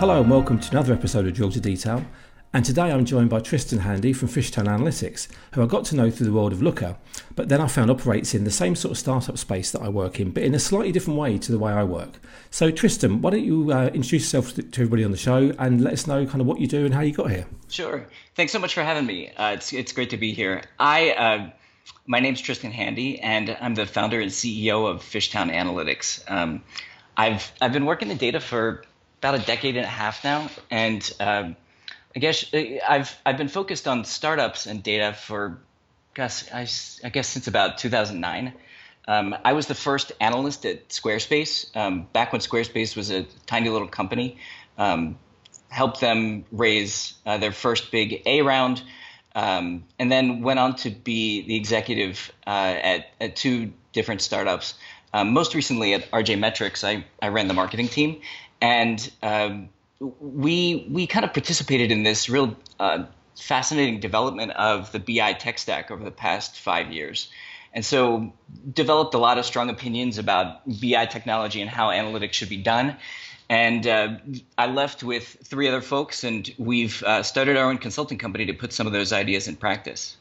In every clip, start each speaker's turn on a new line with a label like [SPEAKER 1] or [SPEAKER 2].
[SPEAKER 1] Hello and welcome to another episode of Drill to Detail. And today I'm joined by Tristan Handy from Fishtown Analytics, who I got to know through the world of Looker, but then I found operates in the same sort of startup space that I work in, but in a slightly different way to the way I work. So, Tristan, why don't you uh, introduce yourself to everybody on the show and let us know kind of what you do and how you got here?
[SPEAKER 2] Sure. Thanks so much for having me. Uh, it's, it's great to be here. I uh, my name's Tristan Handy, and I'm the founder and CEO of Fishtown Analytics. Um, I've I've been working in data for about a decade and a half now, and um, I guess uh, I've I've been focused on startups and data for, guess I, I guess since about 2009. Um, I was the first analyst at Squarespace um, back when Squarespace was a tiny little company. Um, helped them raise uh, their first big A round, um, and then went on to be the executive uh, at, at two different startups. Um, most recently at RJ Metrics, I, I ran the marketing team, and um, we we kind of participated in this real uh, fascinating development of the BI tech stack over the past five years. And so developed a lot of strong opinions about BI technology and how analytics should be done. And uh, I left with three other folks, and we've uh, started our own consulting company to put some of those ideas in practice.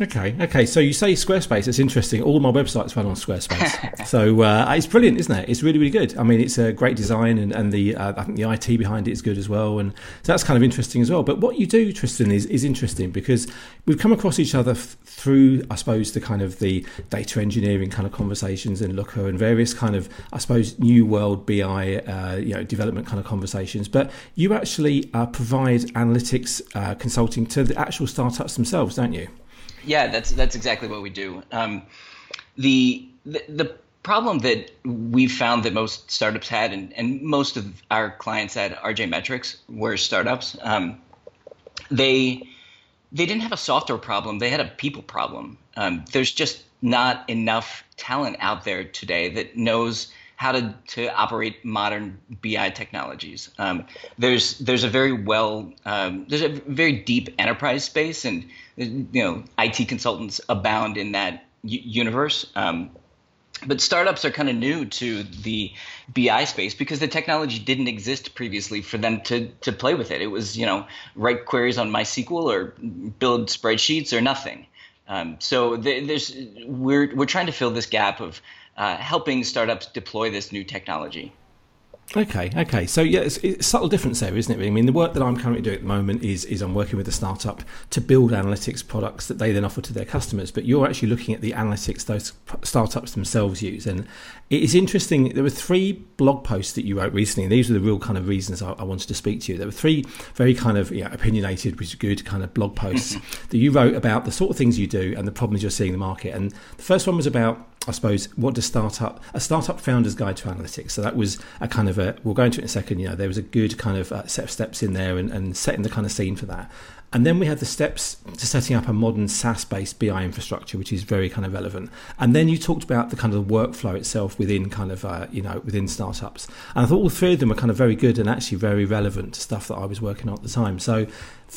[SPEAKER 1] Okay, okay. So you say Squarespace. It's interesting. All my websites run on Squarespace. so uh, it's brilliant, isn't it? It's really, really good. I mean, it's a great design, and, and the uh, I think the IT behind it is good as well, and so that's kind of interesting as well. But what you do, Tristan, is is interesting because we've come across each other f- through, I suppose, the kind of the data engineering kind of conversations and Looker and various kind of, I suppose, new world BI, uh, you know, development kind of conversations. But you actually uh, provide analytics uh, consulting to the actual startups themselves, don't you?
[SPEAKER 2] Yeah, that's that's exactly what we do. Um, the, the, the problem that we found that most startups had, and, and most of our clients at RJ Metrics were startups. Um, they they didn't have a software problem; they had a people problem. Um, there's just not enough talent out there today that knows how to, to operate modern BI technologies. Um, there's there's a very well um, there's a very deep enterprise space, and you know IT consultants abound in that universe. Um, but startups are kind of new to the BI space because the technology didn't exist previously for them to to play with it. It was you know write queries on MySQL or build spreadsheets or nothing. Um, so there's we're we're trying to fill this gap of uh, helping startups deploy this new technology.
[SPEAKER 1] Okay, okay. So yeah, it's, it's subtle difference there, isn't it? I mean, the work that I'm currently doing at the moment is is I'm working with a startup to build analytics products that they then offer to their customers. But you're actually looking at the analytics those startups themselves use, and it is interesting. There were three blog posts that you wrote recently, and these are the real kind of reasons I, I wanted to speak to you. There were three very kind of yeah, opinionated, which is good, kind of blog posts that you wrote about the sort of things you do and the problems you're seeing in the market. And the first one was about I suppose what does startup a startup founder's guide to analytics. So that was a kind of a we'll go into it in a second. You know, there was a good kind of uh, set of steps in there and, and setting the kind of scene for that. And then we had the steps to setting up a modern SaaS based BI infrastructure, which is very kind of relevant. And then you talked about the kind of workflow itself within kind of, uh, you know, within startups. And I thought all three of them were kind of very good and actually very relevant to stuff that I was working on at the time. So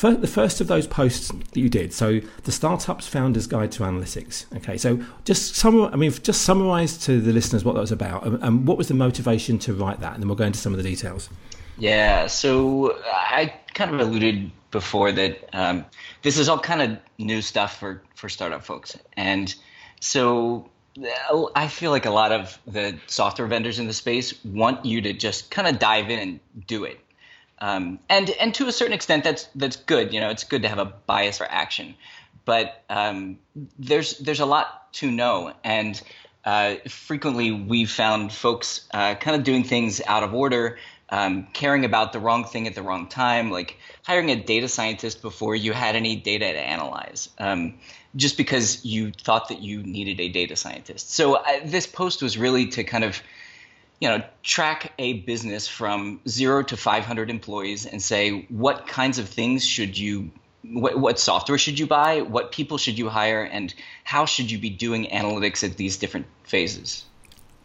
[SPEAKER 1] the first of those posts that you did, so the Startups Founder's Guide to Analytics. Okay, so just summarize, I mean, just summarize to the listeners what that was about and, and what was the motivation to write that. And then we'll go into some of the details.
[SPEAKER 2] Yeah, so I kind of alluded before that um, this is all kind of new stuff for for startup folks, and so I feel like a lot of the software vendors in the space want you to just kind of dive in and do it. Um, and and to a certain extent, that's that's good. You know, it's good to have a bias for action, but um, there's there's a lot to know, and uh, frequently we've found folks uh, kind of doing things out of order, um, caring about the wrong thing at the wrong time, like hiring a data scientist before you had any data to analyze, um, just because you thought that you needed a data scientist. So uh, this post was really to kind of, you know, track a business from zero to 500 employees and say what kinds of things should you what, what, software should you buy? What people should you hire? And how should you be doing analytics at these different phases?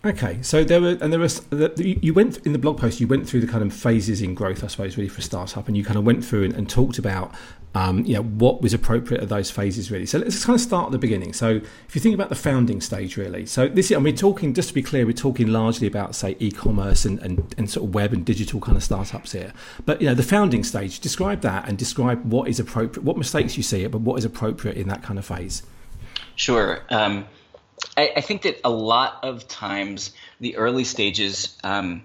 [SPEAKER 1] Okay, so there were, and there was, you went in the blog post, you went through the kind of phases in growth, I suppose, really for a startup, and you kind of went through and, and talked about, um, you know, what was appropriate at those phases, really. So let's kind of start at the beginning. So if you think about the founding stage, really, so this, I mean, talking, just to be clear, we're talking largely about, say, e-commerce and, and, and sort of web and digital kind of startups here. But, you know, the founding stage, describe that and describe what is appropriate, what mistakes you see, it, but what is appropriate in that kind of phase.
[SPEAKER 2] Sure. Um, I, I, think that a lot of times the early stages, um,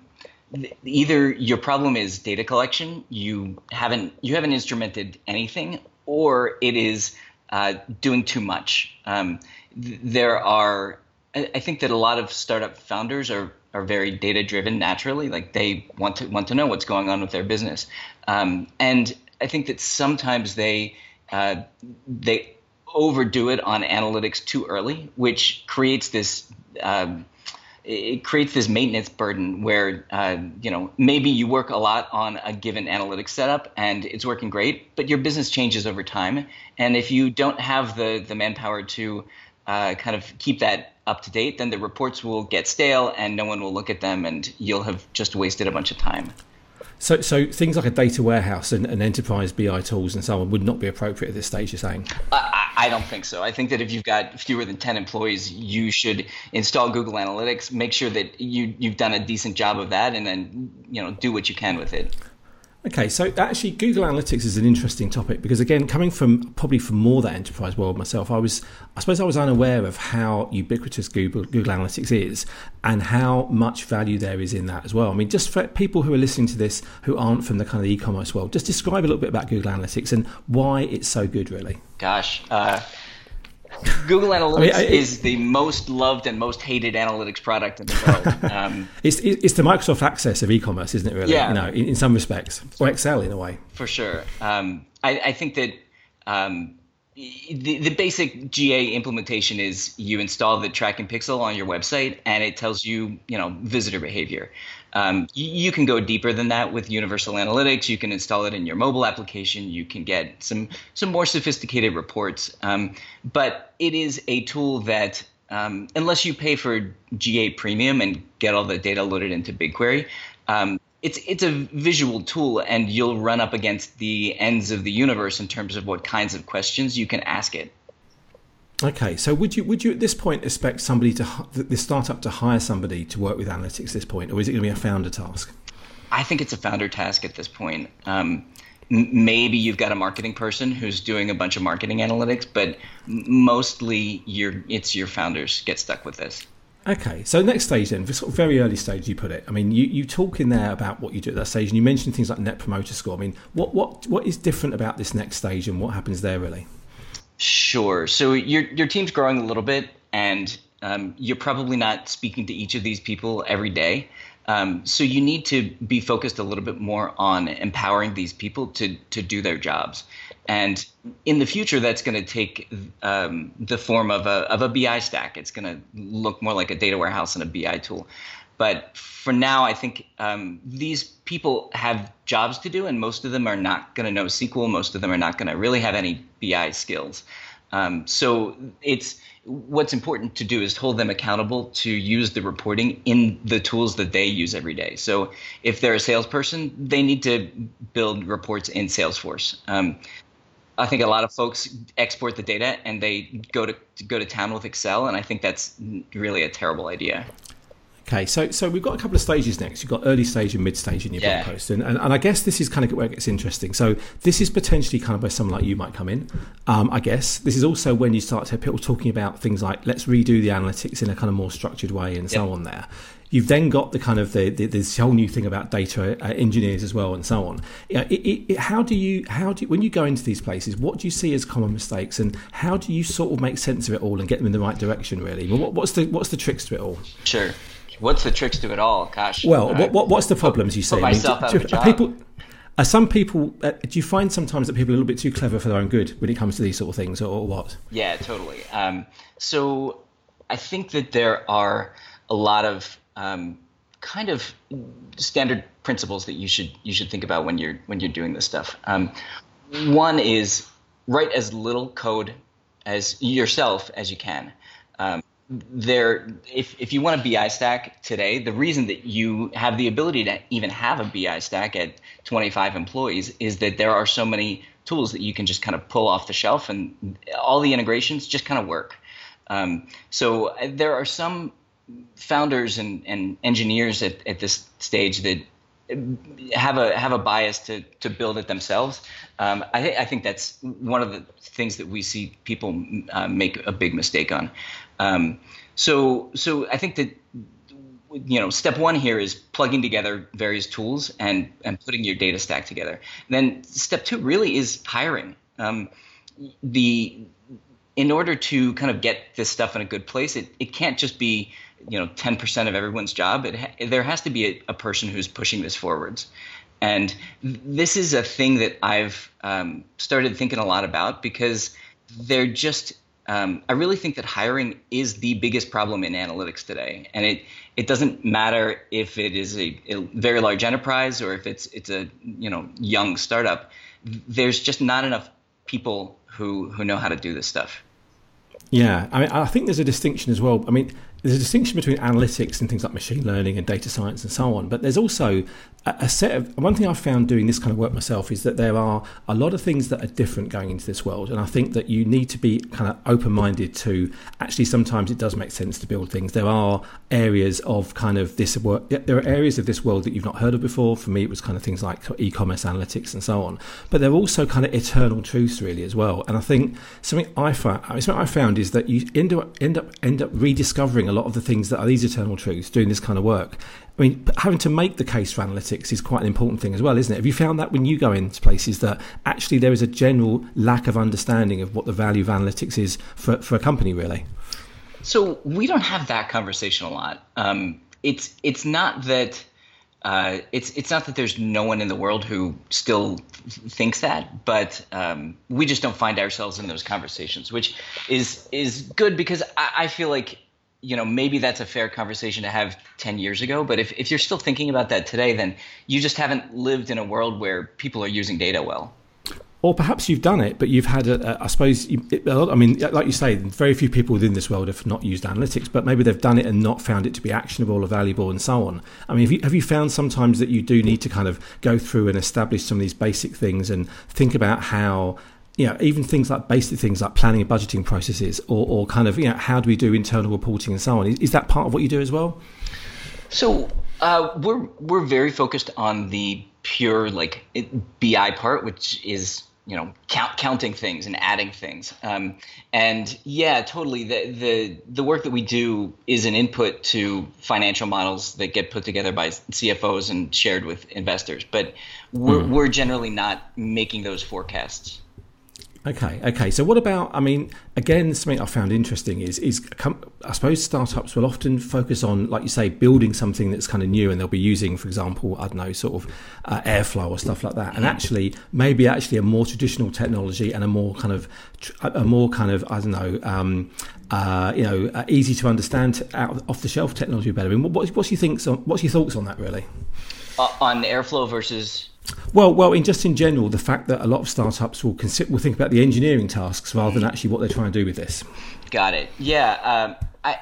[SPEAKER 2] either your problem is data collection, you haven't you haven't instrumented anything, or it is uh, doing too much. Um, there are, I think that a lot of startup founders are are very data driven naturally. Like they want to want to know what's going on with their business, um, and I think that sometimes they uh, they overdo it on analytics too early, which creates this. Um, it creates this maintenance burden where uh, you know maybe you work a lot on a given analytics setup and it's working great, but your business changes over time, and if you don't have the the manpower to uh, kind of keep that up to date, then the reports will get stale and no one will look at them, and you'll have just wasted a bunch of time.
[SPEAKER 1] So, so things like a data warehouse and, and, enterprise BI tools and so on would not be appropriate at this stage. You're saying?
[SPEAKER 2] I, I don't think so. I think that if you've got fewer than ten employees, you should install Google Analytics. Make sure that you you've done a decent job of that, and then you know do what you can with it.
[SPEAKER 1] Okay, so actually, Google Analytics is an interesting topic because, again, coming from probably from more that enterprise world myself, I was, I suppose, I was unaware of how ubiquitous Google Google Analytics is and how much value there is in that as well. I mean, just for people who are listening to this who aren't from the kind of e-commerce world, just describe a little bit about Google Analytics and why it's so good, really.
[SPEAKER 2] Gosh. Uh Google Analytics I mean, I, is the most loved and most hated analytics product in the world. Um,
[SPEAKER 1] it's, it's the Microsoft Access of e-commerce, isn't it? Really, yeah. You know, in, in some respects, or Excel in a way.
[SPEAKER 2] For sure. Um, I, I, think that um, the, the basic GA implementation is you install the tracking pixel on your website, and it tells you, you know, visitor behavior. Um, you, you, can go deeper than that with Universal Analytics. You can install it in your mobile application. You can get some some more sophisticated reports. Um, but it is a tool that, um, unless you pay for GA Premium and get all the data loaded into BigQuery, um, it's it's a visual tool, and you'll run up against the ends of the universe in terms of what kinds of questions you can ask it.
[SPEAKER 1] Okay, so would you would you at this point expect somebody to the startup to hire somebody to work with analytics at this point, or is it going to be a founder task?
[SPEAKER 2] I think it's a founder task at this point. Um, maybe you've got a marketing person who's doing a bunch of marketing analytics, but mostly your it's your founders get stuck with this.
[SPEAKER 1] Okay, so next stage then, sort of very early stage, you put it. I mean, you, you talk in there about what you do at that stage, and you mentioned things like Net Promoter Score. I mean, what what what is different about this next stage, and what happens there really?
[SPEAKER 2] Sure. So your your team's growing a little bit, and um, you're probably not speaking to each of these people every day. Um, so you need to be focused a little bit more on empowering these people to to do their jobs. And in the future, that's going to take um, the form of a of a BI stack. It's going to look more like a data warehouse and a BI tool. But for now, I think um, these people have jobs to do, and most of them are not going to know SQL. Most of them are not going to really have any BI skills. Um, so it's what's important to do is hold them accountable to use the reporting in the tools that they use every day. So if they're a salesperson, they need to build reports in Salesforce. Um, I think a lot of folks export the data and they go to go to town with Excel, and I think that's really a terrible idea.
[SPEAKER 1] Okay, so so we've got a couple of stages next. You've got early stage and mid stage in your yeah. blog post, and, and, and I guess this is kind of where it gets interesting. So this is potentially kind of where someone like you might come in. Um, I guess this is also when you start to have people talking about things like let's redo the analytics in a kind of more structured way and so on. There, You've then got the kind of the, the, this whole new thing about data uh, engineers as well, and so on. it, it, it, how do you how do you, when you go into these places? What do you see as common mistakes, and how do you sort of make sense of it all and get them in the right direction? Really, what, what's the what's the tricks to it all?
[SPEAKER 2] Sure. What's the tricks to it all? Gosh.
[SPEAKER 1] Well, what, what, what's the problems you see?
[SPEAKER 2] I mean, do,
[SPEAKER 1] do, people, are some people? Uh, do you find sometimes that people are a little bit too clever for their own good when it comes to these sort of things, or, or what?
[SPEAKER 2] Yeah, totally. Um, so I think that there are a lot of um, kind of standard principles that you should you should think about when you're when you're doing this stuff. Um, one is write as little code as yourself as you can. Um, there if, if you want a bi stack today the reason that you have the ability to even have a bi stack at 25 employees is that there are so many tools that you can just kind of pull off the shelf and all the integrations just kind of work um, so uh, there are some founders and, and engineers at, at this stage that have a have a bias to to build it themselves. Um, I, th- I think that's one of the things that we see people uh, make a big mistake on. Um, so so I think that you know step one here is plugging together various tools and and putting your data stack together. Then step two really is hiring. Um, the in order to kind of get this stuff in a good place, it, it can't just be you know 10% of everyone's job. It there has to be a, a, person who's pushing this forwards. And this is a thing that I've um, started thinking a lot about because they're just um, I really think that hiring is the biggest problem in analytics today, and it it doesn't matter if it is a, a, very large enterprise or if it's it's a you know young startup. There's just not enough people who who know how to do this stuff.
[SPEAKER 1] Yeah, I mean, I think there's a distinction as well. I mean, there's a distinction between analytics and things like machine learning and data science and so on. But there's also a, set of one thing I've found doing this kind of work myself is that there are a lot of things that are different going into this world, and I think that you need to be kind of open-minded to. Actually, sometimes it does make sense to build things. There are areas of kind of this work. There are areas of this world that you've not heard of before. For me, it was kind of things like e-commerce analytics and so on. But there are also kind of eternal truths really as well. And I think something I found, something I found is that you end up end up end up rediscovering a lot of the things that are these eternal truths doing this kind of work. I mean, having to make the case for analytics is quite an important thing as well, isn't it? Have you found that when you go into places that actually there is a general lack of understanding of what the value of analytics is for, for a company, really?
[SPEAKER 2] So we don't have that conversation a lot. Um, it's it's not that uh, it's it's not that there's no one in the world who still thinks that, but um, we just don't find ourselves in those conversations, which is is good because I, I feel like you know, maybe that's a fair conversation to have 10 years ago. But if, if you're still thinking about that today, then you just haven't lived in a world where people are using data well.
[SPEAKER 1] Or perhaps you've done it, but you've had, a, a, I suppose, I mean, like you say, very few people within this world have not used analytics, but maybe they've done it and not found it to be actionable or valuable and so on. I mean, have you, have you found sometimes that you do need to kind of go through and establish some of these basic things and think about how you know, even things like basic things like planning and budgeting processes, or, or kind of, you know, how do we do internal reporting and so on? Is, is that part of what you do as well?
[SPEAKER 2] So uh, we're we're very focused on the pure like BI part, which is you know count, counting things and adding things. Um, and yeah, totally. The the the work that we do is an input to financial models that get put together by CFOs and shared with investors. But we're mm. we're generally not making those forecasts.
[SPEAKER 1] Okay, okay. So what about? I mean, again, something I found interesting is is I suppose startups will often focus on, like you say, building something that's kind of new, and they'll be using, for example, I don't know, sort of uh, Airflow or stuff like that. And actually, maybe actually a more traditional technology and a more kind of a more kind of I don't know. Um, uh, you know, uh, easy to understand, out off the shelf technology better. I mean, what, what's your thinks on what's your thoughts on that, really?
[SPEAKER 2] Uh, on Airflow versus
[SPEAKER 1] well, well, in just in general, the fact that a lot of startups will consider, will think about the engineering tasks rather than actually what they're trying to do with this.
[SPEAKER 2] Got it. Yeah, um, I,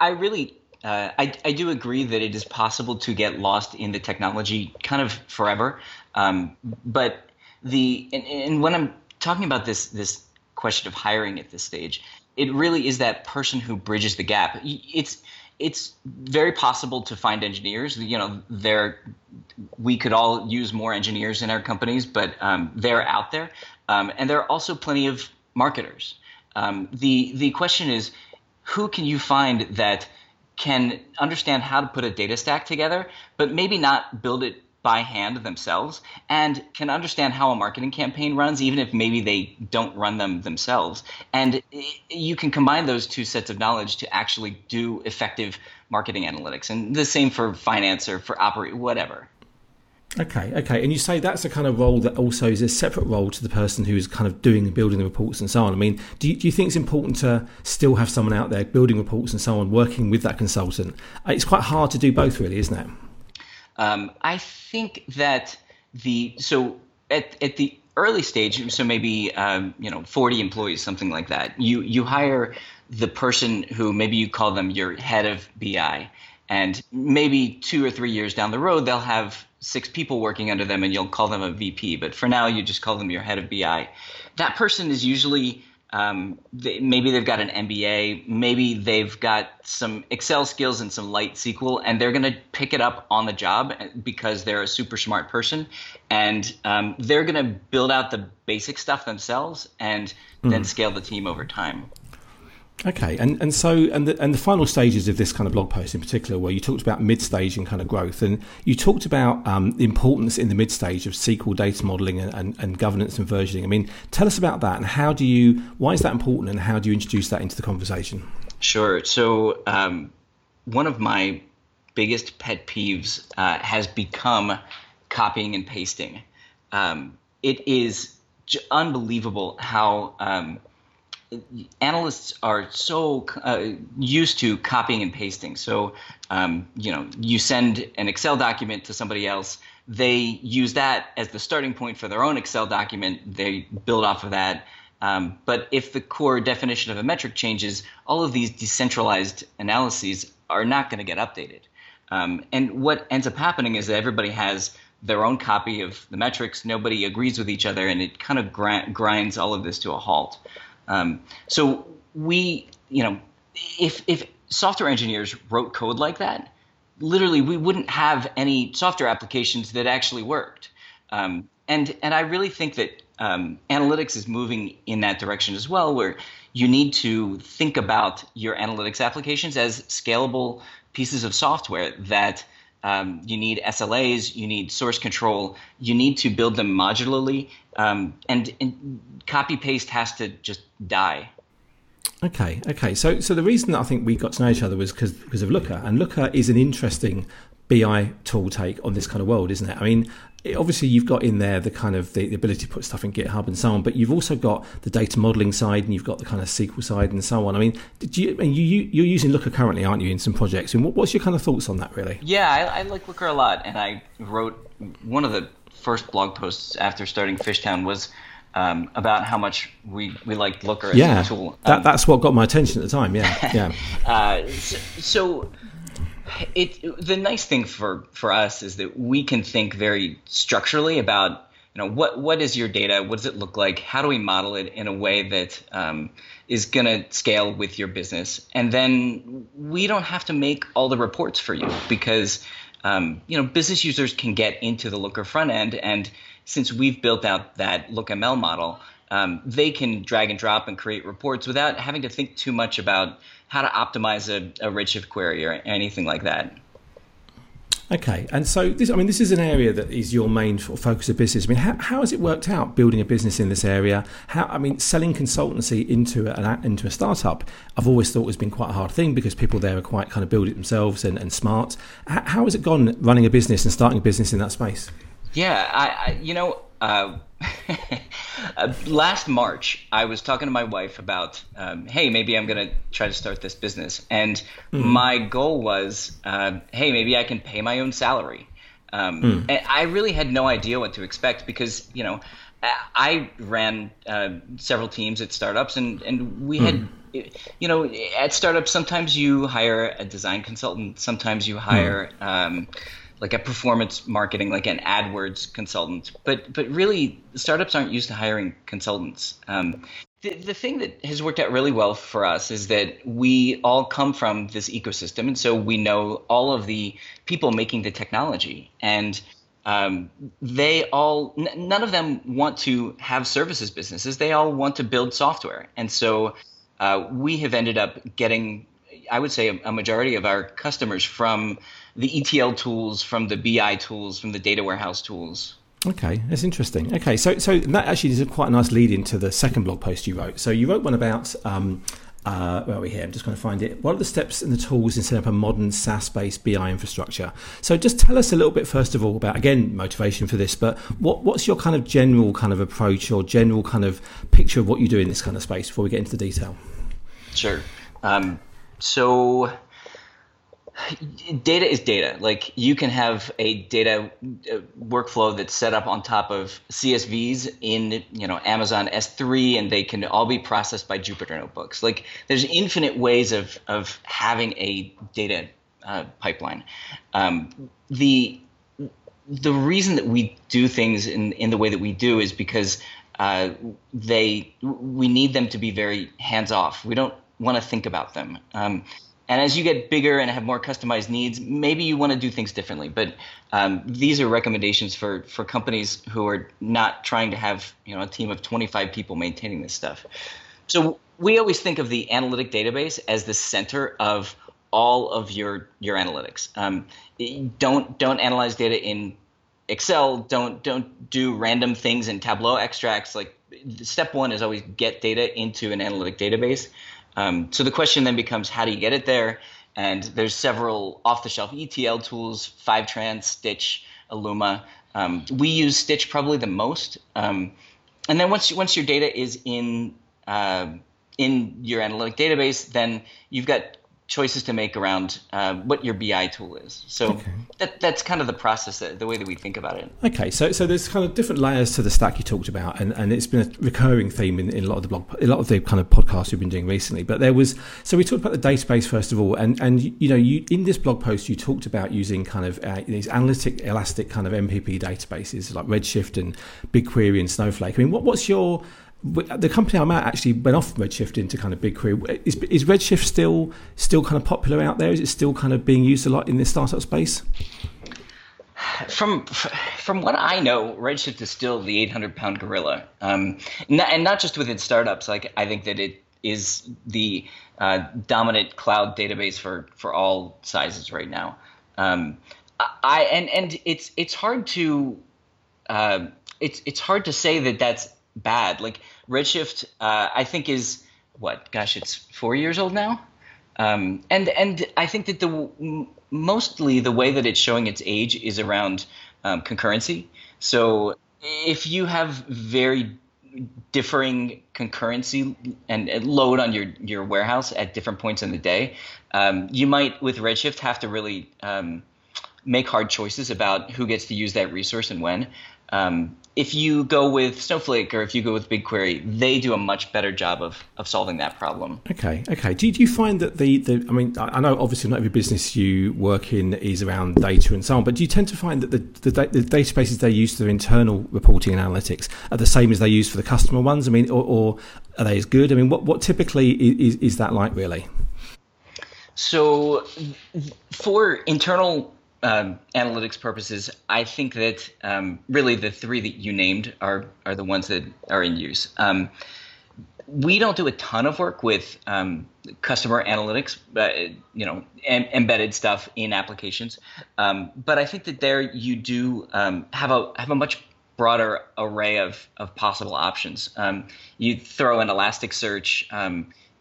[SPEAKER 2] I, really, uh, I, I do agree that it is possible to get lost in the technology kind of forever. Um, but the, and, and when I'm talking about this, this question of hiring at this stage, it really is that person who bridges the gap. It's it's very possible to find engineers. You know, there we could all use more engineers in our companies, but um, they're out there, um, and there are also plenty of marketers. Um, the the question is, who can you find that can understand how to put a data stack together, but maybe not build it by hand themselves and can understand how a marketing campaign runs, even if maybe they don't run them themselves. And you can combine those two sets of knowledge to actually do effective marketing analytics. And the same for finance or for operate, whatever.
[SPEAKER 1] Okay, okay. And you say that's a kind of role that also is a separate role to the person who's kind of doing and building the reports and so on. I mean, do you, do you think it's important to still have someone out there building reports and so on, working with that consultant? It's quite hard to do both, really, isn't it?
[SPEAKER 2] Um, I think that the so at at the early stage, so maybe um, you know 40 employees, something like that. You you hire the person who maybe you call them your head of BI, and maybe two or three years down the road they'll have six people working under them, and you'll call them a VP. But for now, you just call them your head of BI. That person is usually um, they, maybe they've got an MBA, maybe they've got some Excel skills and some light SQL, and they're going to pick it up on the job because they're a super smart person, and um, they're going to build out the basic stuff themselves and mm. then scale the team over time.
[SPEAKER 1] Okay, and and so and the and the final stages of this kind of blog post in particular, where you talked about mid stage and kind of growth, and you talked about um, the importance in the mid stage of SQL data modeling and, and, and, governance and versioning. I mean, tell us about that, and how do you why is that important, and how do you introduce that into the conversation?
[SPEAKER 2] Sure. So um, one of my biggest pet peeves uh, has become copying and pasting. Um, it is j- unbelievable how um, analysts are so uh, used to copying and pasting. So, um, you know, you send an Excel document to somebody else. They use that as the starting point for their own Excel document. They build off of that. Um, but if the core definition of a metric changes, all of these decentralized analyses are not going to get updated. Um, and what ends up happening is that everybody has their own copy of the metrics. Nobody agrees with each other, and it kind of grinds all of this to a halt. Um, so we, you know, if if software engineers wrote code like that, literally we wouldn't have any software applications that actually worked. Um, and and I really think that um, analytics is moving in that direction as well, where you need to think about your analytics applications as scalable pieces of software that um, you need SLAs, you need source control, you need to build them modularly, um, and, and copy paste has to just die.
[SPEAKER 1] Okay, okay. So, so the reason that I think we got to know each other was because because of Looker, and Looker is an interesting BI tool take on this kind of world, isn't it? I mean, obviously you've got in there the kind of the, the, ability to put stuff in GitHub and so on, but you've also got the data modeling side and you've got the kind of SQL side and so on. I mean, did you, I mean, you, you are using Looker currently, aren't you, in some projects? And what, what's your kind of thoughts on that, really?
[SPEAKER 2] Yeah, I, I like Looker a lot, and I wrote one of the first blog posts after starting Fishtown was um, about how much we, we liked Looker as
[SPEAKER 1] yeah,
[SPEAKER 2] a tool. Um,
[SPEAKER 1] that, that's what got my attention at the time. Yeah, yeah.
[SPEAKER 2] uh, so, so it the nice thing for for us is that we can think very structurally about you know what what is your data? What does it look like? How do we model it in a way that um, is going to scale with your business? And then we don't have to make all the reports for you because um, you know business users can get into the looker front end and since we've built out that lookml model um, they can drag and drop and create reports without having to think too much about how to optimize a, a Redshift query or anything like that.
[SPEAKER 1] Okay, and so this, I mean, this is an area that is your main focus of business. I mean, how, how has it worked out building a business in this area? How, I mean, selling consultancy into an into a startup, I've always thought has been quite a hard thing because people there are quite kind of build it themselves and, and smart. How, how has it gone running a business and starting a business in that space?
[SPEAKER 2] Yeah, I, I you know, uh, uh, last March, I was talking to my wife about, um, hey, maybe I'm going to try to start this business. And mm-hmm. my goal was, uh, hey, maybe I can pay my own salary. Um, mm. And I really had no idea what to expect because, you know, I ran uh, several teams at startups and, and we mm. had you know, at startups, sometimes you hire a design consultant, sometimes you hire mm. um, like a performance marketing, like an AdWords consultant. But but really, startups aren't used to hiring consultants. Um, the, the thing that has worked out really well for us is that we all come from this ecosystem, and so we know all of the people making the technology, and um, they all n- none of them want to have services businesses. They all want to build software, and so uh, we have ended up getting, I would say, a, a majority of our customers from the ETL tools, from the BI tools, from the data warehouse tools.
[SPEAKER 1] Okay, that's interesting. Okay, so so that actually is a quite a nice lead into the second blog post you wrote. So you wrote one about um, uh, where are we here? I'm just going to find it. What are the steps and the tools in setting up a modern SaaS-based BI infrastructure? So just tell us a little bit first of all about again motivation for this, but what, what's your kind of general kind of approach or general kind of picture of what you do in this kind of space before we get into the detail?
[SPEAKER 2] Sure. Um, so data is data. Like you can have a data uh, workflow that's set up on top of CSVs in you know Amazon S3, and they can all be processed by Jupyter notebooks. Like there's infinite ways of of having a data uh, pipeline. Um, the the reason that we do things in in the way that we do is because uh, they we need them to be very hands off. We don't want to think about them. Um, and as you get bigger and have more customized needs, maybe you want to do things differently. But um, these are recommendations for for companies who are not trying to have you know a team of 25 people maintaining this stuff. So we always think of the analytic database as the center of all of your your analytics. Um, don't don't analyze data in Excel. Don't don't do random things in Tableau extracts. Like step one is always get data into an analytic database. Um, so the question then becomes, how do you get it there? And there's several off-the-shelf ETL tools: Fivetran, Stitch, Alooma. Um, we use Stitch probably the most. Um, and then once once your data is in uh, in your analytic database, then you've got choices to make around uh, what your BI tool is. So okay. that, that's kind of the process, that, the way that we think about it.
[SPEAKER 1] Okay, so so there's kind of different layers to the stack you talked about, and, and it's been a recurring theme in, in a lot of the blog, a lot of the kind of podcasts we've been doing recently. But there was so we talked about the database first of all, and and you know you in this blog post you talked about using kind of uh, these analytic, elastic kind of MPP databases like Redshift and BigQuery and Snowflake. I mean, what, what's your the company I'm at actually went off Redshift into kind of BigQuery. Is, is Redshift still still kind of popular out there? Is it still kind of being used a lot in the startup space?
[SPEAKER 2] From from what I know, Redshift is still the 800 pound gorilla, um, and not just within startups. Like I think that it is the uh, dominant cloud database for for all sizes right now. Um, I and and it's it's hard to uh, it's it's hard to say that that's bad. Like Redshift, uh, I think is what? Gosh, it's four years old now. Um, and and I think that the mostly the way that it's showing its age is around um, concurrency. So if you have very differing concurrency and, load on your your warehouse at different points in the day, um, you might with Redshift have to really um, make hard choices about who gets to use that resource and when. Um, if you go with Snowflake or if you go with BigQuery, they do a much better job of, of solving that problem.
[SPEAKER 1] Okay, okay. Do, do you find that the, the, I mean, I know obviously not every business you work in is around data and so on, but do you tend to find that the, the, the databases they use for their internal reporting and analytics are the same as they use for the customer ones? I mean, or, or are they as good? I mean, what, what typically is, is that like really?
[SPEAKER 2] So for internal um, analytics purposes, I think that um, really the three that you named are are the ones that are in use. Um, we don't do a ton of work with um, customer analytics, but you know, em- embedded stuff in applications. Um, but I think that there you do um, have a have a much broader array of of possible options. you throw in Elasticsearch,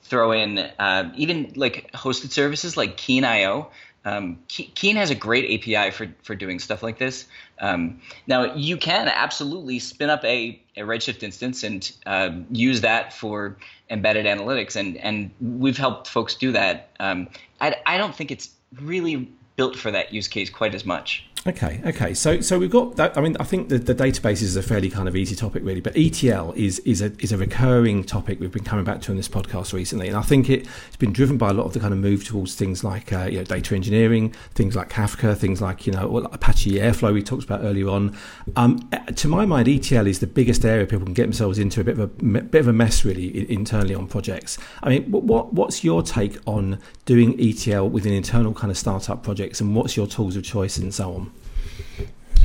[SPEAKER 2] throw in uh, even like hosted services like Keen.io um, Keen has a great API for, for doing stuff like this. Um, now, you can absolutely spin up a, a Redshift instance and uh, use that for embedded analytics, and, and we've helped folks do that. Um, I, I don't think it's really built for that use case quite as much.
[SPEAKER 1] Okay, okay. So, so we've got that. I mean, I think the, the database is a fairly kind of easy topic, really. But ETL is is a is a recurring topic we've been coming back to in this podcast recently, and I think it, it's been driven by a lot of the kind of move towards things like uh, you know data engineering, things like Kafka, things like you know Apache Airflow we talked about earlier on. Um, to my mind, ETL is the biggest area people can get themselves into a bit of a bit of a mess really internally on projects. I mean, what what's your take on doing ETL within internal kind of startup projects, and what's your tools of choice and so on?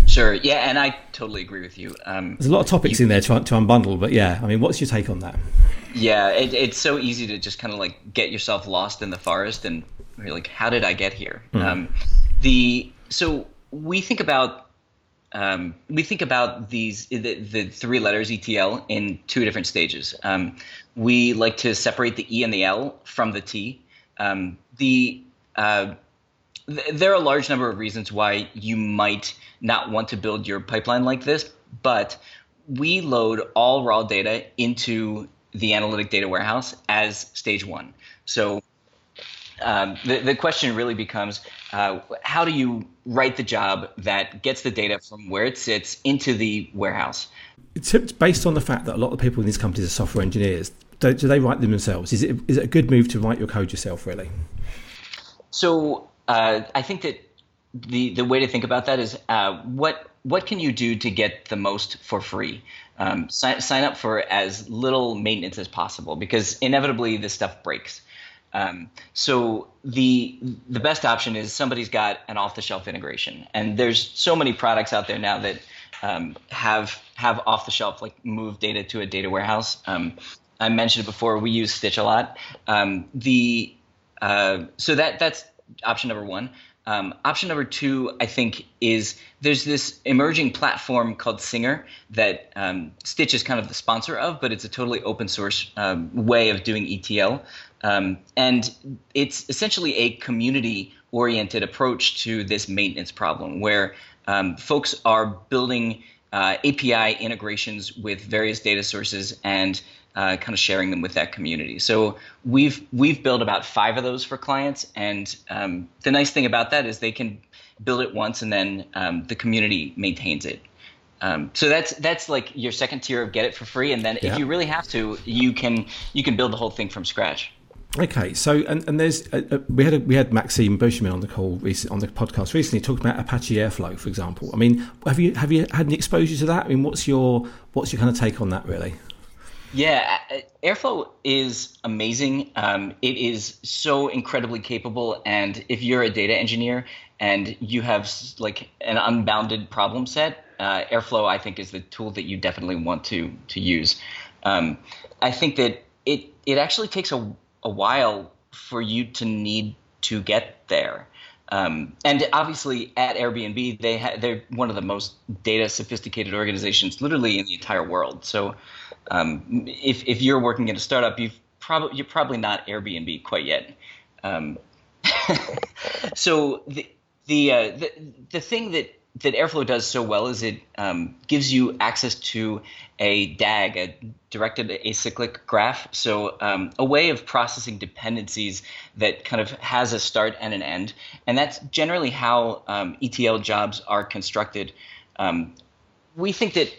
[SPEAKER 2] Sure. Yeah, and I totally agree with you.
[SPEAKER 1] Um, There's a lot of topics you, in there to, to unbundle, but yeah, I mean, what's your take on that?
[SPEAKER 2] Yeah, it, it's so easy to just kind of like get yourself lost in the forest, and you're like, how did I get here? Mm. Um, the so we think about um, we think about these the, the, three letters ETL in two different stages. Um, we like to separate the E and the L from the T. Um, the uh, there are a large number of reasons why you might not want to build your pipeline like this, but we load all raw data into the analytic data warehouse as stage one. So um, the, the question really becomes uh, how do you write the job that gets the data from where it sits into the warehouse?
[SPEAKER 1] It's based on the fact that a lot of people in these companies are software engineers. Do, do they write them themselves? Is it, is it a good move to write your code yourself, really?
[SPEAKER 2] So uh, I think that the, the way to think about that is uh, what what can you do to get the most for free? Um, sign, sign up for as little maintenance as possible because inevitably this stuff breaks. Um, so the the best option is somebody's got an off the shelf integration, and there's so many products out there now that um, have have off the shelf like move data to a data warehouse. Um, I mentioned before. We use Stitch a lot. Um, the uh, so that that's option number one. Um, option number two, I think, is there's this emerging platform called Singer that um, Stitch is kind of the sponsor of, but it's a totally open source um, way of doing ETL. Um, and it's essentially a community oriented approach to this maintenance problem where um, folks are building uh, API integrations with various data sources and uh, kind of sharing them with that community. So we've we've built about five of those for clients, and um, the nice thing about that is they can build it once, and then um, the community maintains it. Um, so that's that's like your second tier of get it for free, and then yeah. if you really have to, you can you can build the whole thing from scratch.
[SPEAKER 1] Okay, so and, and there's uh, uh, we had a, we had Maxime Beauchemin on the call recent, on the podcast recently talking about Apache Airflow, for example. I mean, have you have you had any exposure to that? I mean, what's your what's your kind of take on that, really?
[SPEAKER 2] Yeah, Airflow is amazing. Um, it is so incredibly capable, and if you're a data engineer and you have like an unbounded problem set, uh, Airflow I think is the tool that you definitely want to to use. Um, I think that it it actually takes a a while for you to need to get there. Um, and obviously, at Airbnb, they ha- they're one of the most data sophisticated organizations, literally in the entire world. So, um, if if you're working at a startup, you've probably you're probably not Airbnb quite yet. Um, so the the, uh, the the thing that that Airflow does so well is it um, gives you access to a DAG, a directed acyclic graph. So um, a way of processing dependencies that kind of has a start and an end. And that's generally how um, ETL jobs are constructed. Um, we think that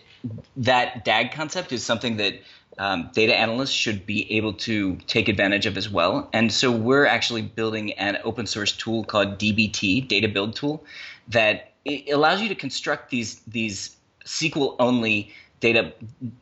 [SPEAKER 2] that DAG concept is something that um, data analysts should be able to take advantage of as well. And so we're actually building an open source tool called DBT, Data Build Tool, that allows you to construct these these SQL only data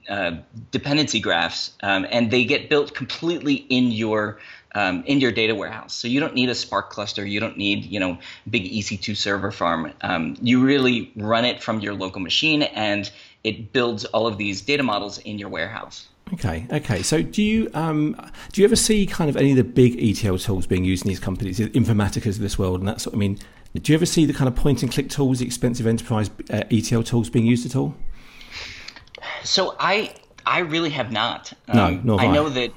[SPEAKER 2] uh, dependency graphs, um, and they get built completely in your um, in your data warehouse. So you don't need a Spark cluster. You don't need you know big EC2 server farm. Um, you really run it from your local machine, and it builds all of these data models in your warehouse.
[SPEAKER 1] Okay, okay. So, do you um, do you ever see kind of any of the big ETL tools being used in these companies, Informaticas of this world, and that sort? Of, I mean, do you ever see the kind of point and click tools, the expensive enterprise uh, ETL tools being used at all?
[SPEAKER 2] So I I really have not.
[SPEAKER 1] Um, no,
[SPEAKER 2] I, I know that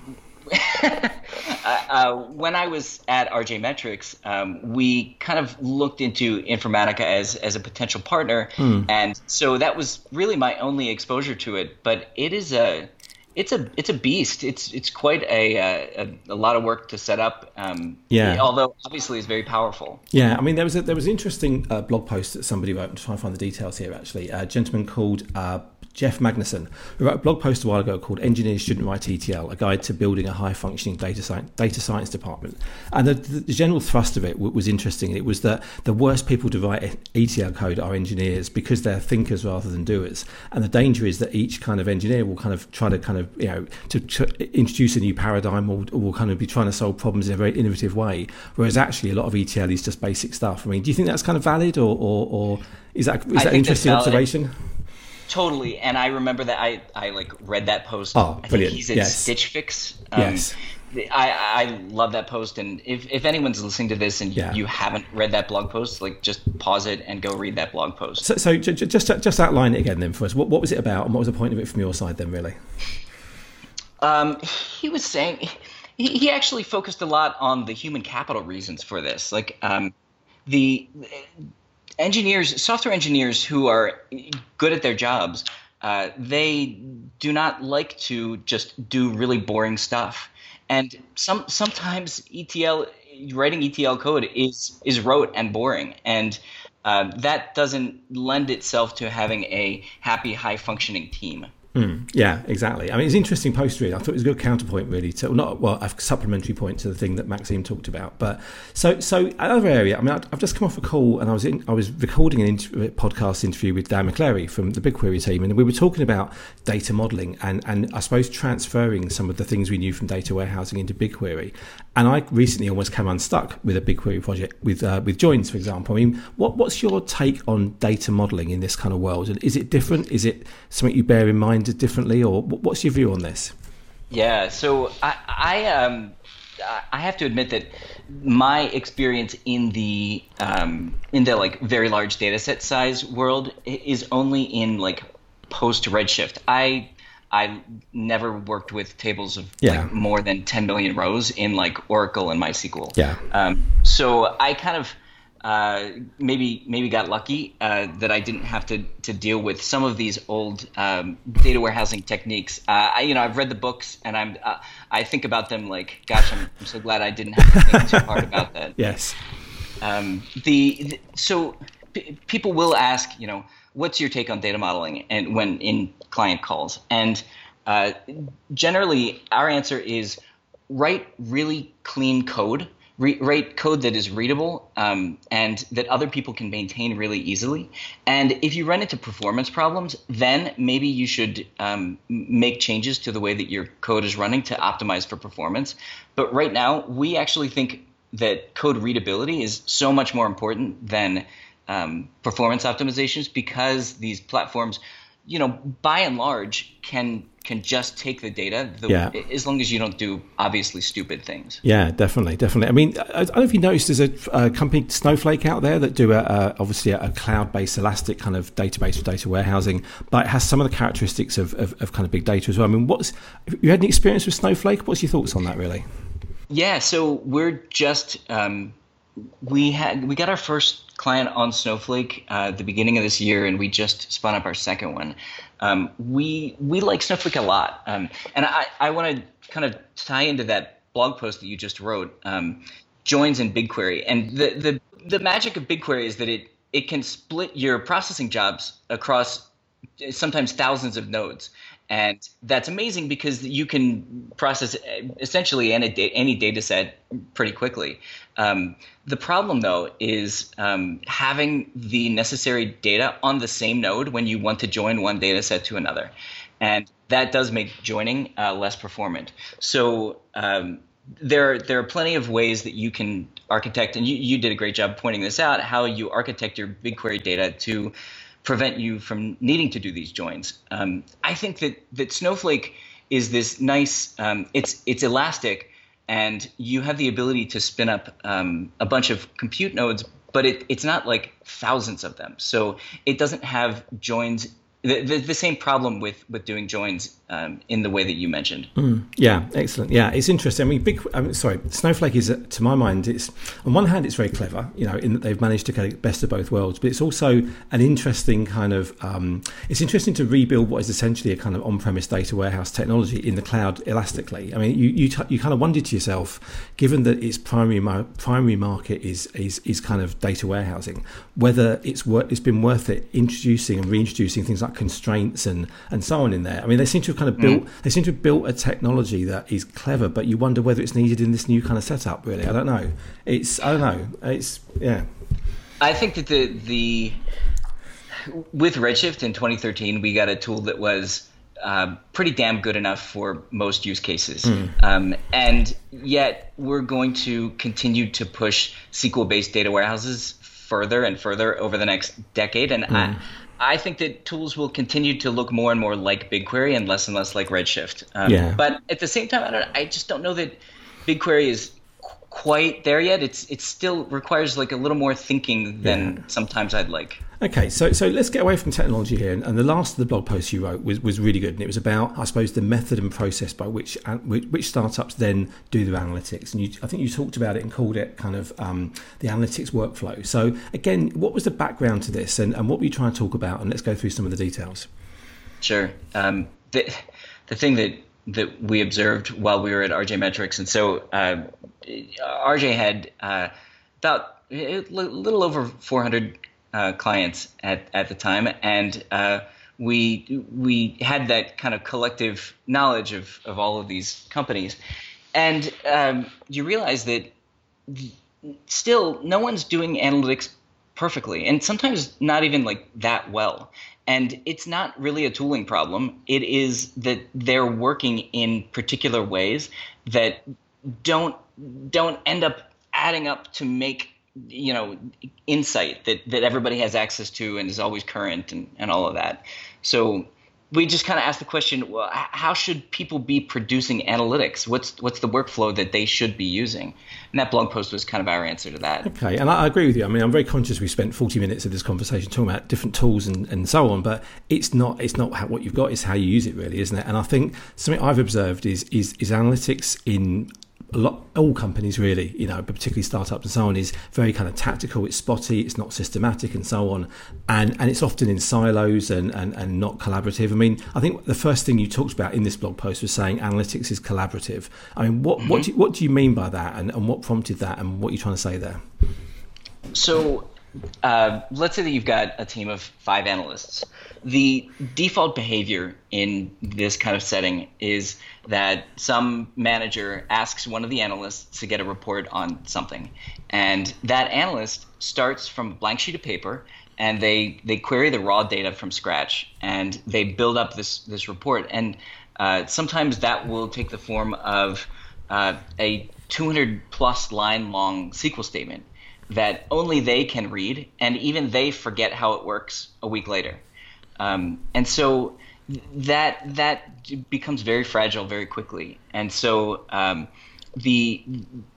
[SPEAKER 2] uh, uh, when I was at RJ Metrics, um, we kind of looked into Informatica as as a potential partner, mm. and so that was really my only exposure to it. But it is a it's a it's a beast. It's it's quite a a, a lot of work to set up. Um,
[SPEAKER 1] yeah.
[SPEAKER 2] Although obviously it's very powerful.
[SPEAKER 1] Yeah. I mean, there was a, there was an interesting uh, blog post that somebody wrote. I'm trying to find the details here. Actually, a gentleman called uh, Jeff Magnuson, who wrote a blog post a while ago called Engineers Shouldn't Write ETL, a guide to building a high functioning data science, data science department. And the, the, general thrust of it was interesting. It was that the worst people to write ETL code are engineers because they're thinkers rather than doers. And the danger is that each kind of engineer will kind of try to kind of, you know, to, to introduce a new paradigm or, or will kind of be trying to solve problems in a very innovative way. Whereas actually a lot of ETL is just basic stuff. I mean, do you think that's kind of valid or, or, or is that, is that an interesting observation?
[SPEAKER 2] Totally, and I remember that I, I like read that post.
[SPEAKER 1] Oh,
[SPEAKER 2] I
[SPEAKER 1] brilliant!
[SPEAKER 2] He's at
[SPEAKER 1] yes.
[SPEAKER 2] Stitch Fix. Um,
[SPEAKER 1] yes.
[SPEAKER 2] I, I love that post, and if, if anyone's listening to this and
[SPEAKER 1] yeah.
[SPEAKER 2] you haven't read that blog post, like just pause it and go read that blog post.
[SPEAKER 1] So, so just just outline it again then for us. What, what was it about, and what was the point of it from your side then, really?
[SPEAKER 2] Um, he was saying he, he actually focused a lot on the human capital reasons for this, like um, the engineers, software engineers who are good at their jobs, uh, they do not like to just do really boring stuff. And some sometimes ETL writing ETL code is is rote and boring, and uh, that doesn't lend itself to having a happy, high functioning team.
[SPEAKER 1] Mm, yeah, exactly. I mean, it's an interesting post really. I thought it was a good counterpoint really to not well a supplementary point to the thing that Maxime talked about. But so so another area. I mean, I've just come off a call and I was in I was recording an inter- podcast interview with Dan McClary from the BigQuery team, and we were talking about data modeling and and I suppose transferring some of the things we knew from data warehousing into BigQuery. And I recently almost came unstuck with a BigQuery project with uh, with joins, for example. I mean, what what's your take on data modeling in this kind of world? And is it different? Is it something you bear in mind? Differently, or what's your view on this?
[SPEAKER 2] Yeah, so I, I um, I have to admit that my experience in the um, in the like very large data set size world is only in like post Redshift. I I never worked with tables of yeah. like more than 10 million rows in like Oracle and MySQL.
[SPEAKER 1] Yeah.
[SPEAKER 2] Um, so I kind of uh, maybe maybe got lucky uh, that I didn't have to, to deal with some of these old um, data warehousing techniques. Uh, I, you know, I've read the books and I'm uh, I think about them like, gosh, I'm, I'm, so glad I didn't have to think too hard about that.
[SPEAKER 1] Yes.
[SPEAKER 2] Um, the, the, so p- people will ask, you know, what's your take on data modeling and when in client calls and uh, generally our answer is write really clean code re- write code that is readable um, and that other people can maintain really easily. And if you run into performance problems, then maybe you should um, make changes to the way that your code is running to optimize for performance. But right now, we actually think that code readability is so much more important than um, performance optimizations because these platforms, you know, by and large, can can just take the data the, yeah. as long as you don't do obviously stupid things.
[SPEAKER 1] Yeah, definitely, definitely. I mean, I don't know if you noticed there's a, a company Snowflake out there that do a, a obviously a, a, cloud-based Elastic kind of database for data warehousing, but it has some of the characteristics of, of, of kind of big data as well. I mean, what's you had any experience with Snowflake? What's your thoughts on that, really?
[SPEAKER 2] Yeah, so we're just um, we had we got our first client on Snowflake uh, at the beginning of this year, and we just spun up our second one. Um, we we like Snowflake a lot, um, and I, I want to kind of tie into that blog post that you just wrote, um, joins in BigQuery, and the the the magic of BigQuery is that it it can split your processing jobs across sometimes thousands of nodes. And that's amazing because you can process essentially any, any data set pretty quickly. Um, the problem, though, is um, having the necessary data on the same node when you want to join one data set to another. And that does make joining uh, less performant. So um, there, there are plenty of ways that you can architect, and you, you did a great job pointing this out, how you architect your BigQuery data to prevent you from needing to do these joins. Um, I think that that Snowflake is this nice. Um, it's it's elastic, and you have the ability to spin up um, a bunch of compute nodes, but it, it's not like thousands of them. So it doesn't have joins the, the, the, same problem with with doing joins um, in the way that you mentioned.
[SPEAKER 1] Mm, yeah, excellent. Yeah, it's interesting. I mean, big. I mean, sorry, Snowflake is, to my mind, it's on one hand, it's very clever, you know, in that they've managed to get the best of both worlds. But it's also an interesting kind of. Um, it's interesting to rebuild what is essentially a kind of on-premise data warehouse technology in the cloud elastically. I mean, you you, t- you kind of wondered to yourself, given that its primary mar- primary market is is is kind of data warehousing, whether it's wor- it's been worth it introducing and reintroducing things like constraints and and so on in there. I mean, they seem to have kind of built mm. they seem to have built a technology that is clever, but you wonder whether it's needed in this new kind of setup. Really, I don't know. It's I don't know. It's yeah.
[SPEAKER 2] I think that the the with Redshift in 2013, we got a tool that was uh, pretty damn good enough for most use cases. Mm. Um, and yet, we're going to continue to push SQL based data warehouses further and further over the next decade. And mm. I, I think that tools will continue to look more and more like BigQuery and less and less like Redshift. Um, yeah. But at the same time, I, don't, I just don't know that BigQuery is quite there yet. It's it still requires like a little more thinking than yeah. sometimes I'd like.
[SPEAKER 1] Okay, so so let's get away from technology here. And, the last of the blog posts you wrote was, was really good, and it was about I suppose the method and process by which which startups then do their analytics. And you, I think you talked about it and called it kind of um, the analytics workflow. So again, what was the background to this, and, and what were you trying to talk about? And let's go through some of the details.
[SPEAKER 2] Sure. Um, the the thing that that we observed while we were at RJ Metrics, and so uh, RJ had uh, about a little over 400 uh, clients at at the time, and uh, we we had that kind of collective knowledge of of all of these companies, and um, you realize that still no one's doing analytics perfectly, and sometimes not even like that well. And it's not really a tooling problem. It is that they're working in particular ways that don't don't end up adding up to make you know insight that that everybody has access to and is always current and, and all of that. So we just kind of asked the question: well, How should people be producing analytics? What's what's the workflow that they should be using? And that blog post was kind of our answer to that.
[SPEAKER 1] Okay, and I, agree with you. I mean, I'm very conscious we spent 40 minutes of this conversation talking about different tools and, and so on, but it's not it's not how, what you've got; it's how you use it, really, isn't it? And I think something I've observed is is, is analytics in a lot all companies really you know but particularly startups and so on is very kind of tactical it's spotty it's not systematic and so on. And and it's often in silos and and, and not collaborative. I mean i think the first thing you talked about in this blog post was saying analytics is collaborative. I mean what mm-hmm. what do you, what do you mean by that? And, and what prompted that? And what are you trying to say there?
[SPEAKER 2] So uh, let's say that you've got a team of five analysts. The default behavior in this kind of setting is that some manager asks one of the analysts to get a report on something. And that analyst starts from a blank sheet of paper and they, they query the raw data from scratch and they build up this, this report. And uh, sometimes that will take the form of uh, a 200 plus line long SQL statement that only they can read, and even they forget how it works a week later. Um, and so that that becomes very fragile very quickly. And so um, the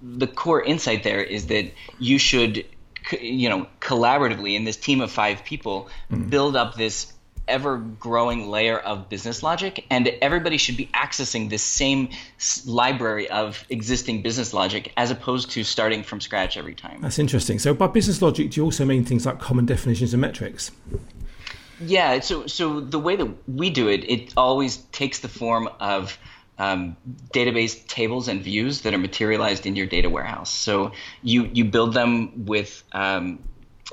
[SPEAKER 2] the core insight there is that you should you know collaboratively in this team of five people mm-hmm. build up this ever growing layer of business logic, and everybody should be accessing this same library of existing business logic as opposed to starting from scratch every time.
[SPEAKER 1] That's interesting. So, by business logic, do you also mean things like common definitions and metrics?
[SPEAKER 2] Yeah. So, so the way that we do it, it always takes the form of um, database tables and views that are materialized in your data warehouse. So you you build them with um,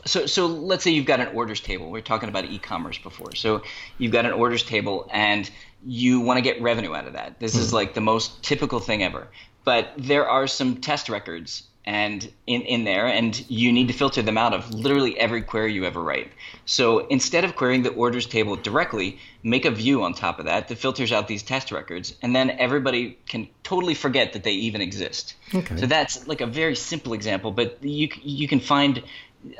[SPEAKER 2] so so let's say you've got an orders table. We are talking about e-commerce before. So you've got an orders table and you want to get revenue out of that. This mm is hmm. like the most typical thing ever. But there are some test records and in, in there and you need to filter them out of literally every query you ever write. So instead of querying the orders table directly, make a view on top of that that filters out these test records and then everybody can totally forget that they even exist. Okay. So that's like a very simple example, but you you can find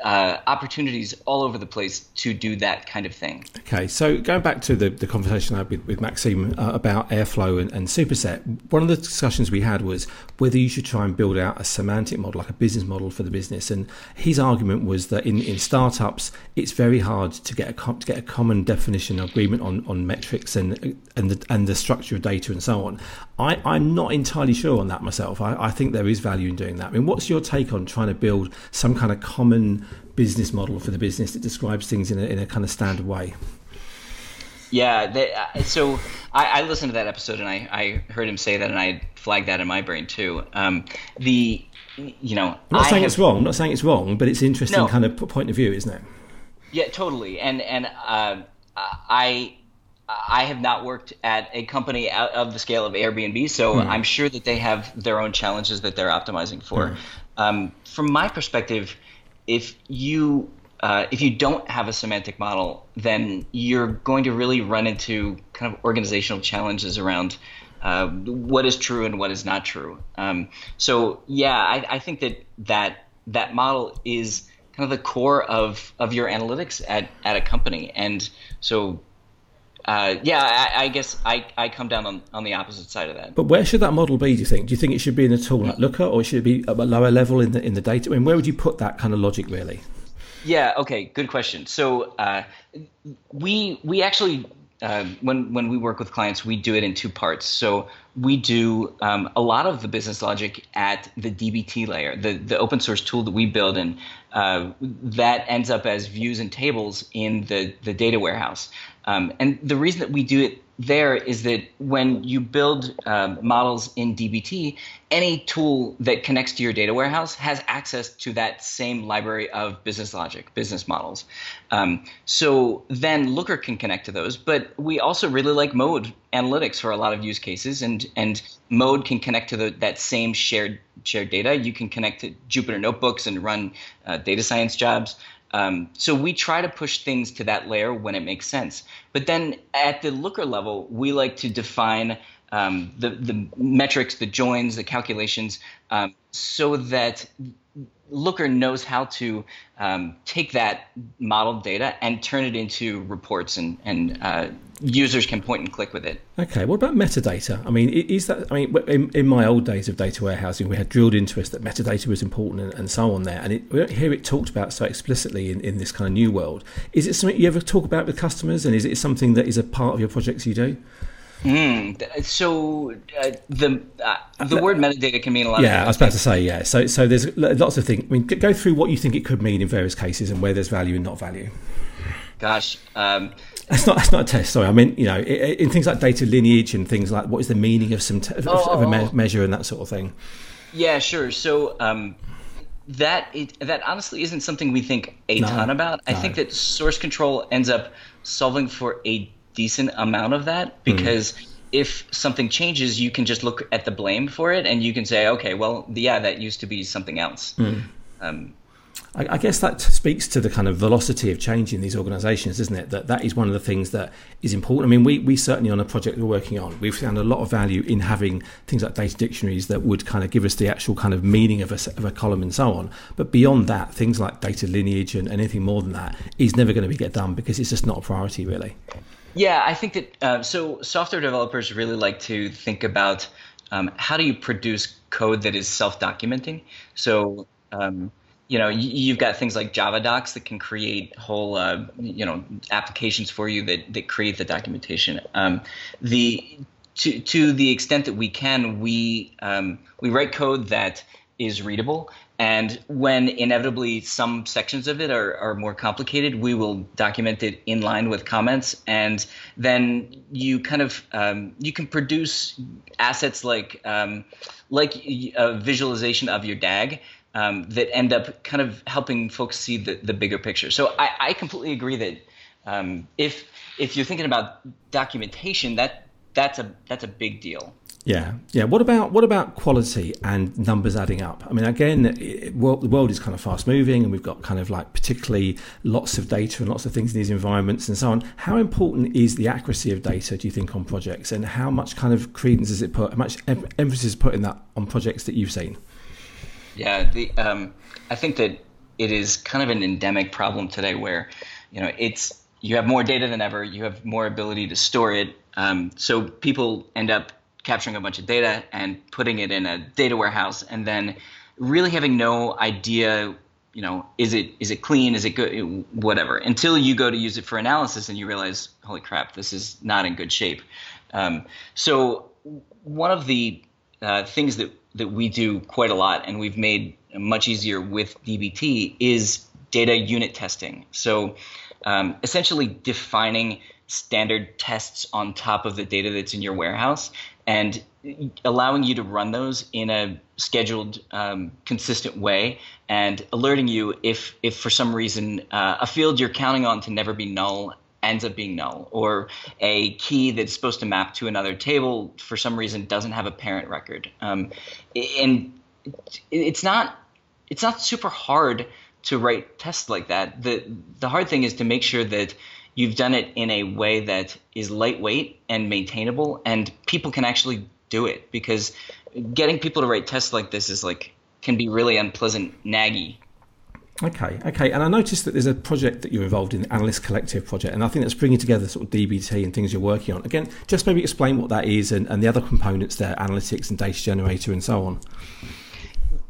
[SPEAKER 2] uh, opportunities all over the place to do that kind of thing.
[SPEAKER 1] Okay, so going back to the, the conversation I had with, with Maxime uh, about Airflow and, and, Superset, one of the discussions we had was whether you should try and build out a semantic model, like a business model for the business. And his argument was that in, in startups, it's very hard to get a to get a common definition agreement on, on metrics and and the, and the structure of data and so on. I, I'm not entirely sure on that myself. I, I think there is value in doing that. I mean, what's your take on trying to build some kind of common business model for the business that describes things in a, in a kind of standard way?
[SPEAKER 2] Yeah, they, uh, so I, I, listened to that episode and I, I heard him say that and I flagged that in my brain too. Um, the you know,
[SPEAKER 1] I'm not I saying have, it's wrong. I'm not saying it's wrong, but it's interesting no, kind of point of view, isn't it?
[SPEAKER 2] Yeah, totally. And and uh, I I have not worked at a company out of the scale of Airbnb, so mm. I'm sure that they have their own challenges that they're optimizing for. Mm. Um, from my perspective, if you uh, if you don't have a semantic model, then you're going to really run into kind of organizational challenges around uh, what is true and what is not true. Um, so yeah, I, I think that that that model is kind of the core of of your analytics at at a company, and so uh, yeah, I, I, guess I, I come down on, on the opposite side of that.
[SPEAKER 1] But where should that model be? Do you think? Do you think it should be in a tool like Looker, or should it be at a lower level in the in the data? I mean, where would you put that kind of logic, really?
[SPEAKER 2] Yeah. Okay. Good question. So uh, we we actually uh, when when we work with clients, we do it in two parts. So we do um, a lot of the business logic at the DBT layer, the the open source tool that we build, and uh, that ends up as views and tables in the the data warehouse. Um, and the reason that we do it there is that when you build um, models in DBT, any tool that connects to your data warehouse has access to that same library of business logic, business models. Um, so then Looker can connect to those. But we also really like Mode analytics for a lot of use cases, and and Mode can connect to the, that same shared shared data. You can connect to Jupyter notebooks and run uh, data science jobs. Um, so we try to push things to that layer when it makes sense. But then at the looker level, we like to define um, the the metrics, the joins, the calculations, um, so that Looker knows how to um, take that modeled data and turn it into reports, and, and uh, users can point and click with it.
[SPEAKER 1] Okay, what about metadata? I mean, is that? I mean, in, in my old days of data warehousing, we had drilled into us that metadata was important and, and so on there, and it, we don't hear it talked about so explicitly in, in this kind of new world. Is it something you ever talk about with customers, and is it something that is a part of your projects you do?
[SPEAKER 2] Mm, so uh, the uh, the word metadata can mean a lot.
[SPEAKER 1] Yeah, I was about to say yeah. So so there's lots of things. I mean, go through what you think it could mean in various cases and where there's value and not value.
[SPEAKER 2] Gosh, um,
[SPEAKER 1] that's not that's not a test. Sorry, I mean you know in, in, things like data lineage and things like what is the meaning of some of, oh, of a me- measure and that sort of thing.
[SPEAKER 2] Yeah, sure. So. Um, that it, that honestly isn't something we think a no, ton about. I think that source control ends up solving for a decent amount of that hmm. because mm. if something changes, you can just look at the blame for it and you can say, okay, well, yeah, that used to be something else. Mm. Um,
[SPEAKER 1] I, I, guess that speaks to the kind of velocity of change in these organisations, isn't it? That that is one of the things that is important. I mean, we, we certainly on a project we're working on, we've found a lot of value in having things like data dictionaries that would kind of give us the actual kind of meaning of a, of a column and so on. But beyond that, things like data lineage and anything more than that is never going to be get done because it's just not a priority, really.
[SPEAKER 2] Yeah, I think that uh, so software developers really like to think about um, how do you produce code that is self-documenting. So um, you know you've got things like Java docs that can create whole uh, you know applications for you that that create the documentation. Um, the to to the extent that we can, we um, we write code that is readable and when inevitably some sections of it are, are more complicated, we will document it in line with comments, and then you kind of um, you can produce assets like um, like a visualization of your DAG um, that end up kind of helping folks see the, the bigger picture. So I, I completely agree that um, if if you're thinking about documentation, that that's a that's a big deal.
[SPEAKER 1] Yeah, yeah. What about what about quality and numbers adding up? I mean, again, it, the world is kind of fast moving, and we've got kind of like particularly lots of data and lots of things in these environments and so on. How important is the accuracy of data? Do you think on projects, and how much kind of credence is it put? How much em- emphasis is put in that on projects that you've seen?
[SPEAKER 2] Yeah, the um, I think that it is kind of an endemic problem today, where you know it's you have more data than ever, you have more ability to store it, um, so people end up capturing a bunch of data and putting it in a data warehouse and then really having no idea you know is it is it clean? Is it good? Whatever. Until you go to use it for analysis and you realize holy crap this is not in good shape. Um, so one of the uh, things that that we do quite a lot and we've made much easier with dbt is data unit testing. So um, essentially defining standard tests on top of the data that's in your warehouse and allowing you to run those in a scheduled, um, consistent way, and alerting you if, if for some reason uh, a field you're counting on to never be null ends up being null, or a key that's supposed to map to another table for some reason doesn't have a parent record. Um, and it's not it's not super hard to write tests like that. the The hard thing is to make sure that you've done it in a way that is lightweight and maintainable and people can actually do it because getting people to write tests like this is like can be really unpleasant naggy
[SPEAKER 1] Okay, okay. And I noticed that there's a project that you're involved in, the Analyst Collective project, and I think that's bringing together sort of DBT and things you're working on. Again, just maybe explain what that is and, and the other components there, analytics and data generator and so on.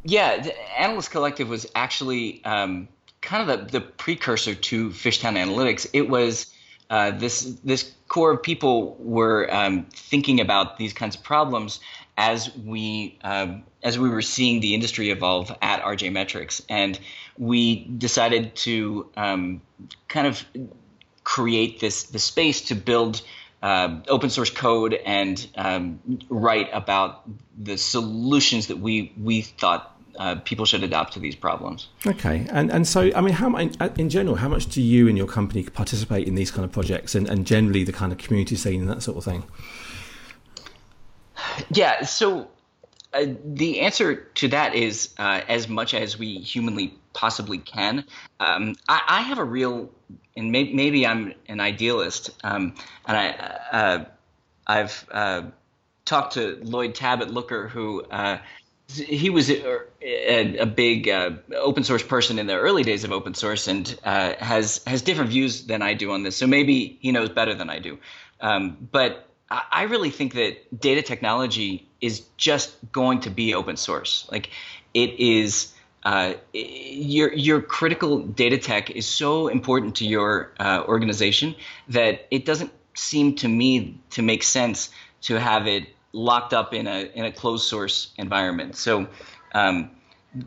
[SPEAKER 2] Yeah, the Analyst Collective was actually um, kind of the, the precursor to Fishtown Analytics. It was uh, this this core of people were um, thinking about these kinds of problems as we um, as we were seeing the industry evolve at RJ Metrics, and we decided to um, kind of create this the space to build uh, open source code and um, write about the solutions that we we thought uh, people should adapt to these problems.
[SPEAKER 1] Okay, and and so I mean, how in general, how much do you and your company participate in these kind of projects, and, and generally the kind of community scene and that sort of thing?
[SPEAKER 2] Yeah, so uh, the answer to that is uh, as much as we humanly possibly can. Um, I, I, have a real, and may, maybe I'm an idealist, um, and I, uh, I've uh, talked to Lloyd Tabb at Looker, who uh, he was a, a, big uh, open source person in the early days of open source, and has has different views than I do on this. So maybe he knows better than I do. Um, but I really think that data technology is just going to be open source. Like it is uh, your your critical data tech is so important to your uh, organization that it doesn't seem to me to make sense to have it locked up in a in a closed source environment. So um,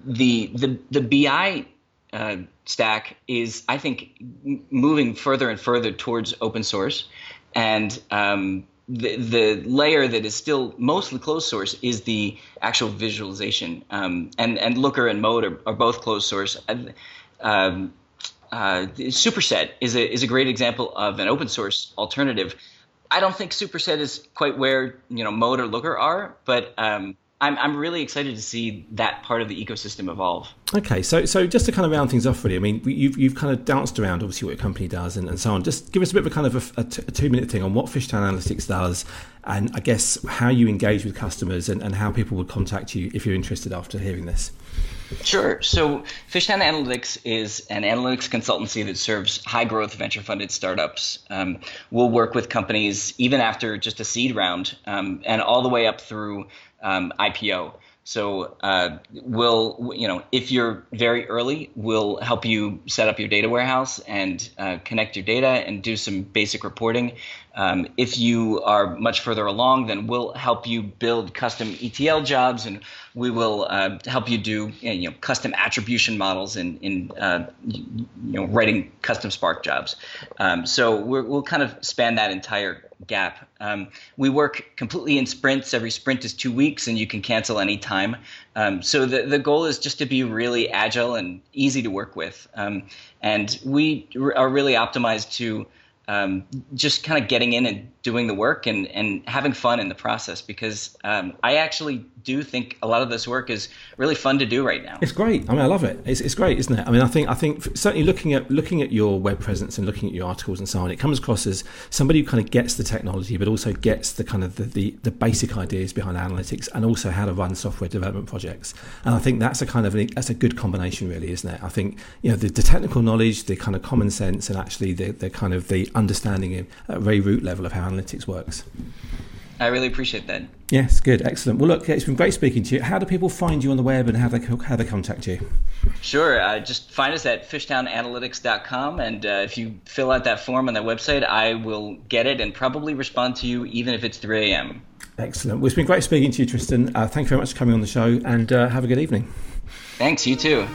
[SPEAKER 2] the the the BI uh, stack is I think moving further and further towards open source, and um, the, the layer that is still mostly closed source is the actual visualization. Um, and, and Looker and Mode are, are both closed source. Um, uh, Superset is a, is a great example of an open source alternative. I don't think Superset is quite where you know Mode or Looker are, but um, I'm I'm really excited to see that part of the ecosystem evolve.
[SPEAKER 1] Okay, so so just to kind of round things off, really, I mean, you've you've kind of danced around obviously what your company does and, and so on. Just give us a bit of a kind of a, two minute thing on what Fishtown Analytics does, and I guess how you engage with customers and, and how people would contact you if you're interested after hearing this.
[SPEAKER 2] Sure. So Fishtown Analytics is an analytics consultancy that serves high growth venture funded startups. Um, we'll work with companies even after just a seed round um, and all the way up through um, IPO. So uh, we'll, you know, if you're very early, we'll help you set up your data warehouse and uh, connect your data and do some basic reporting. Um, if you are much further along, then we'll help you build custom ETL jobs, and we will uh, help you do you know custom attribution models in in uh, you know writing custom Spark jobs. Um, so we will kind of span that entire gap. Um, we work completely in sprints. Every sprint is two weeks, and you can cancel any time. Um, so the the goal is just to be really agile and easy to work with. Um, and we are really optimized to um, just kind of getting in and doing the work and, and having fun in the process because um, I actually do think a lot of this work is really fun to do right now.
[SPEAKER 1] It's great. I mean, I love it. It's, it's great, isn't it? I mean, I think I think certainly looking at looking at your web presence and looking at your articles and so on, it comes across as somebody who kind of gets the technology, but also gets the kind of the, the, the basic ideas behind analytics and also how to run software development projects. And I think that's a kind of that's a good combination, really, isn't it? I think you know the, the technical knowledge, the kind of common sense, and actually the, the kind of the understanding at very root level of how analytics works.
[SPEAKER 2] I really appreciate that.
[SPEAKER 1] Yes, good, excellent. Well, look, it's been great speaking to you. How do people find you on the web and how they how they contact you?
[SPEAKER 2] Sure, uh, just find us at fishtownanalytics.com, and uh, if you fill out that form on that website, I will get it and probably respond to you, even if it's 3 a.m.
[SPEAKER 1] Excellent. Well, it's been great speaking to you, Tristan. Uh, thank you very much for coming on the show, and uh, have a good evening.
[SPEAKER 2] Thanks. You too.